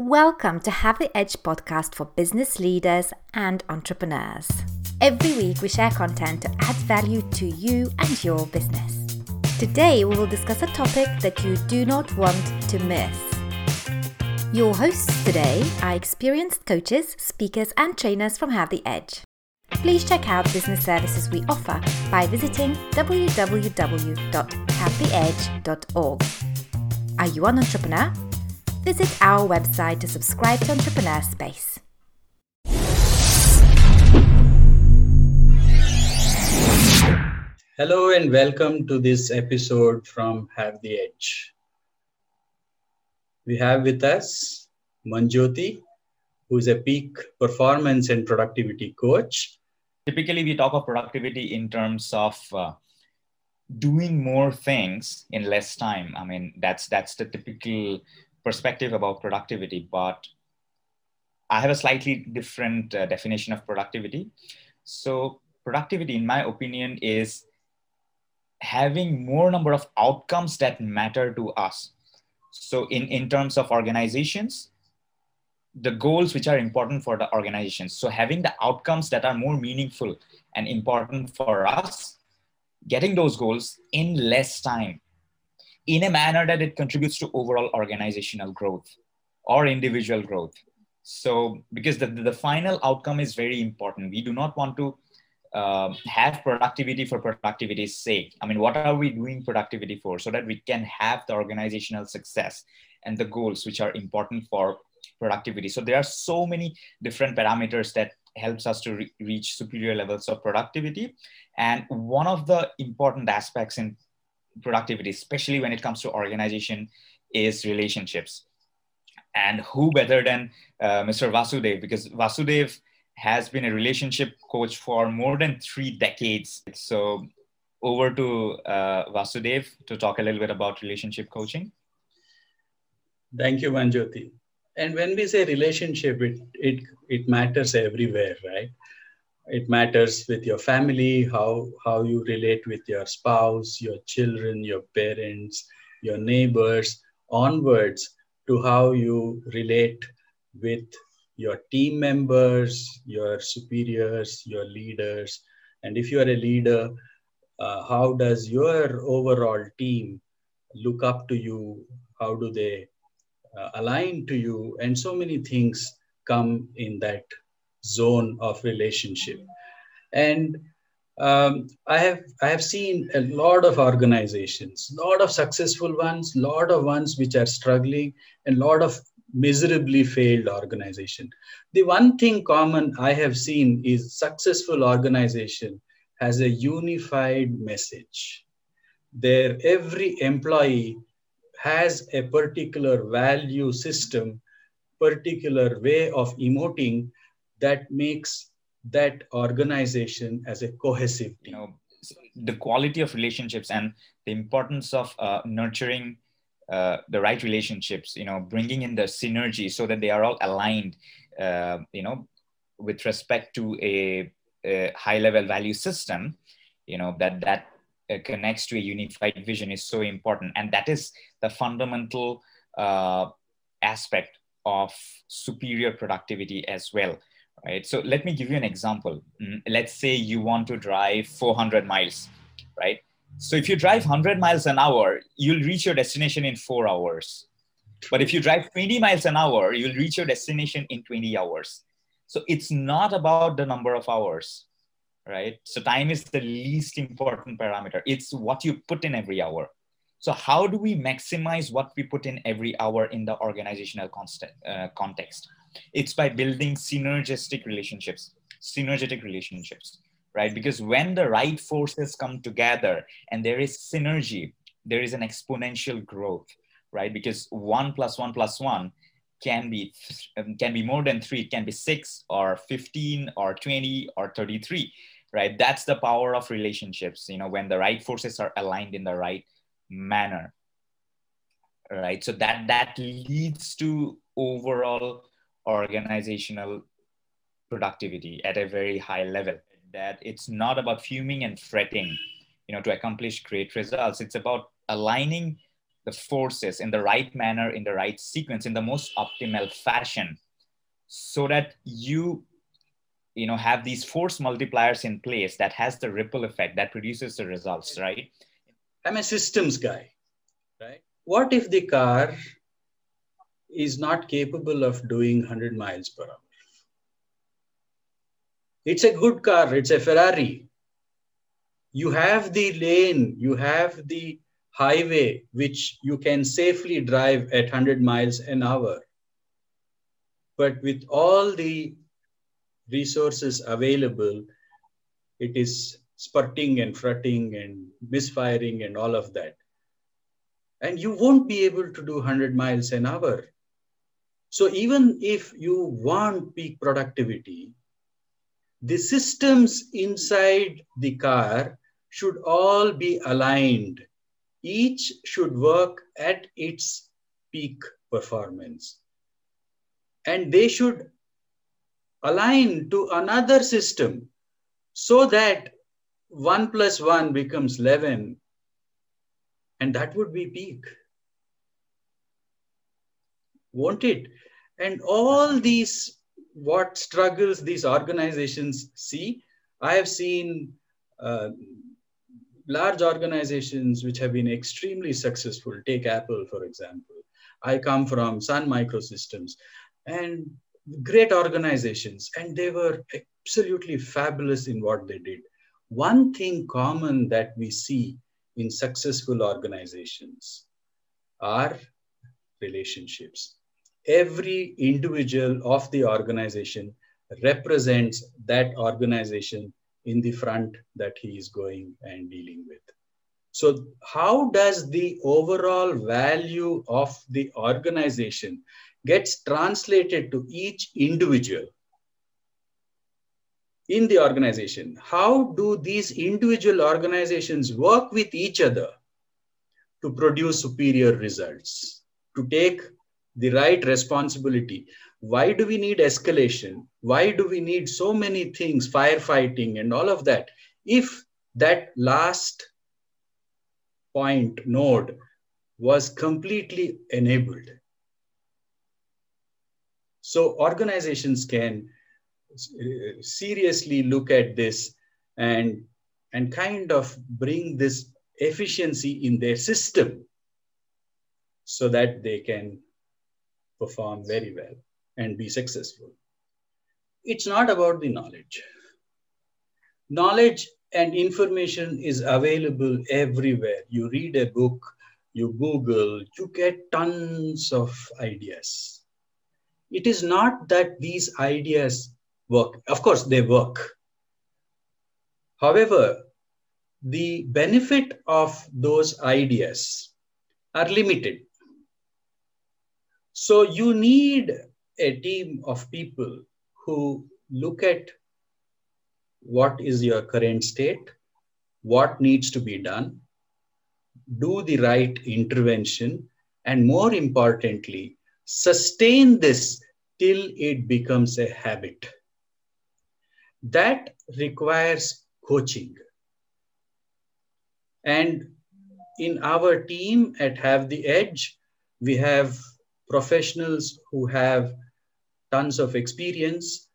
Welcome to Have the Edge podcast for business leaders and entrepreneurs. Every week, we share content to add value to you and your business. Today, we will discuss a topic that you do not want to miss. Your hosts today are experienced coaches, speakers, and trainers from Have the Edge. Please check out business services we offer by visiting www.havetheedge.org. Are you an entrepreneur? Visit our website to subscribe to Entrepreneur Space. Hello and welcome to this episode from Have the Edge. We have with us Manjoti, who is a peak performance and productivity coach. Typically, we talk of productivity in terms of uh, doing more things in less time. I mean, that's that's the typical perspective about productivity, but I have a slightly different uh, definition of productivity. So, productivity, in my opinion, is having more number of outcomes that matter to us. So, in, in terms of organizations, the goals which are important for the organizations. So, having the outcomes that are more meaningful and important for us, getting those goals in less time in a manner that it contributes to overall organizational growth or individual growth. So, because the, the final outcome is very important, we do not want to uh, have productivity for productivity's sake. I mean, what are we doing productivity for? So that we can have the organizational success and the goals which are important for productivity. So there are so many different parameters that helps us to re- reach superior levels of productivity. And one of the important aspects in productivity, especially when it comes to organization, is relationships. And who better than uh, Mr. Vasudev? Because Vasudev has been a relationship coach for more than three decades. So, over to uh, Vasudev to talk a little bit about relationship coaching. Thank you, Manjoti. And when we say relationship, it, it, it matters everywhere, right? It matters with your family how how you relate with your spouse your children your parents your neighbors onwards to how you relate with your team members your superiors your leaders. And if you are a leader uh, how does your overall team look up to you? How do they uh, align to you? And so many things come in that zone of relationship and um, I have I have seen a lot of organizations, a lot of successful ones, lot of ones which are struggling, and a lot of miserably failed organization. The one thing common I have seen is successful organization has a unified message. There, every employee has a particular value system, particular way of emoting that makes that organization as a cohesive team. You know, the quality of relationships and the importance of uh, nurturing uh, the right relationships, you know, bringing in the synergy so that they are all aligned, uh, you know, with respect to a, a, high level value system, you know, that that uh, connects to a unified vision is so important. And that is the fundamental uh, aspect of superior productivity as well right? So let me give you an example. Mm, let's say you want to drive 400 miles, right? So if you drive 100 miles an hour, you'll reach your destination in four hours. But if you drive 20 miles an hour, you'll reach your destination in 20 hours. So it's not about the number of hours, right? So time is the least important parameter. It's what you put in every hour. So how do we maximize what we put in every hour in the organizational constant, uh, context? It's by building synergistic relationships, synergetic relationships, right? Because when the right forces come together and there is synergy, there is an exponential growth, right? Because one plus one plus one can be um, can be more than three. It can be six or fifteen or twenty or thirty-three, right? That's the power of relationships. You know, when the right forces are aligned in the right manner, right? So that that leads to overall organizational productivity at a very high level. That it's not about fuming and fretting you know to accomplish great results. It's about aligning the forces in the right manner, in the right sequence, in the most optimal fashion, so that you you know have these force multipliers in place that has the ripple effect that produces the results right? I'm a systems guy right? What if the car is not capable of doing 100 miles per hour it's a good car it's a ferrari you have the lane you have the highway which you can safely drive at 100 miles an hour but with all the resources available, it is spurting and fretting and misfiring and all of that. And you won't be able to do 100 miles an hour. So even if you want peak productivity, the systems inside the car should all be aligned. Each should work at its peak performance. And they should align to another system so that 1 plus 1 becomes 11 and that would be peak won't it. And all these what struggles these organizations see i have seen uh, large organizations which have been extremely successful. Take apple for example. I come from sun microsystems and great organizations and they were absolutely fabulous in what they did. One thing common that we see in successful organizations are relationships. Every individual of the organization represents that organization in the front that he is going and dealing with. So, how does the overall value of the organization gets translated to each individual in the organization. How do these individual organizations work with each other to produce superior results, to take the right responsibility? Why do we need escalation? Why do we need so many things, firefighting and all of that? If that last point node was completely enabled so organizations can uh, seriously look at this and, and kind of bring this efficiency in their system so that they can perform very well and be successful. It's not about the knowledge. Knowledge and information is available everywhere. You read a book, you Google, you get tons of ideas it is not that these ideas work. Of course, they work. However, the benefit of those ideas are limited. So you need a team of people who look at what is your current state, what needs to be done, do the right intervention, and more importantly, sustain this till it becomes a habit. That requires coaching. And in our team at Have the Edge, we have professionals who have tons of experience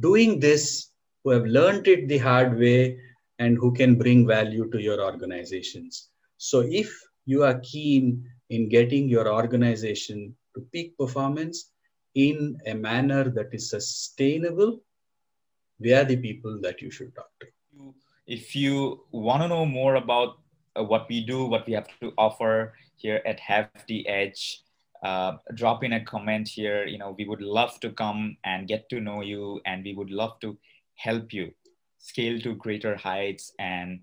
doing this, who have learned it the hard way, and who can bring value to your organizations. So if you are keen in getting your organization to peak performance in a manner that is sustainable, we are the people that you should talk to. If you want to know more about uh, what we do, what we have to offer here at Have the Edge, uh, drop in a comment here. You know, we would love to come and get to know you, and we would love to help you scale to greater heights and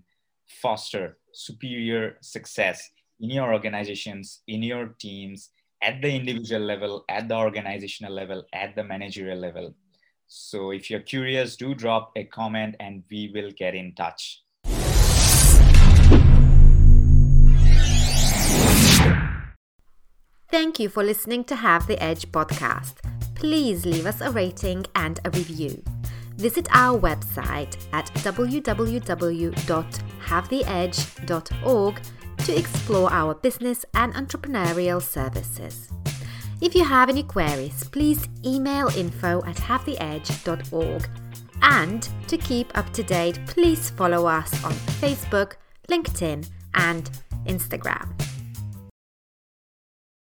foster superior success in your organizations, in your teams, at the individual level, at the organizational level, at the managerial level. So if you're curious, do drop a comment and we will get in touch. Thank you for listening to Have the Edge podcast. Please leave us a rating and a review. Visit our website at www.havetheedge.org to explore our business and entrepreneurial services. If you have any queries, please email info at havetheedge.org. And to keep up to date, please follow us on Facebook, LinkedIn, and Instagram.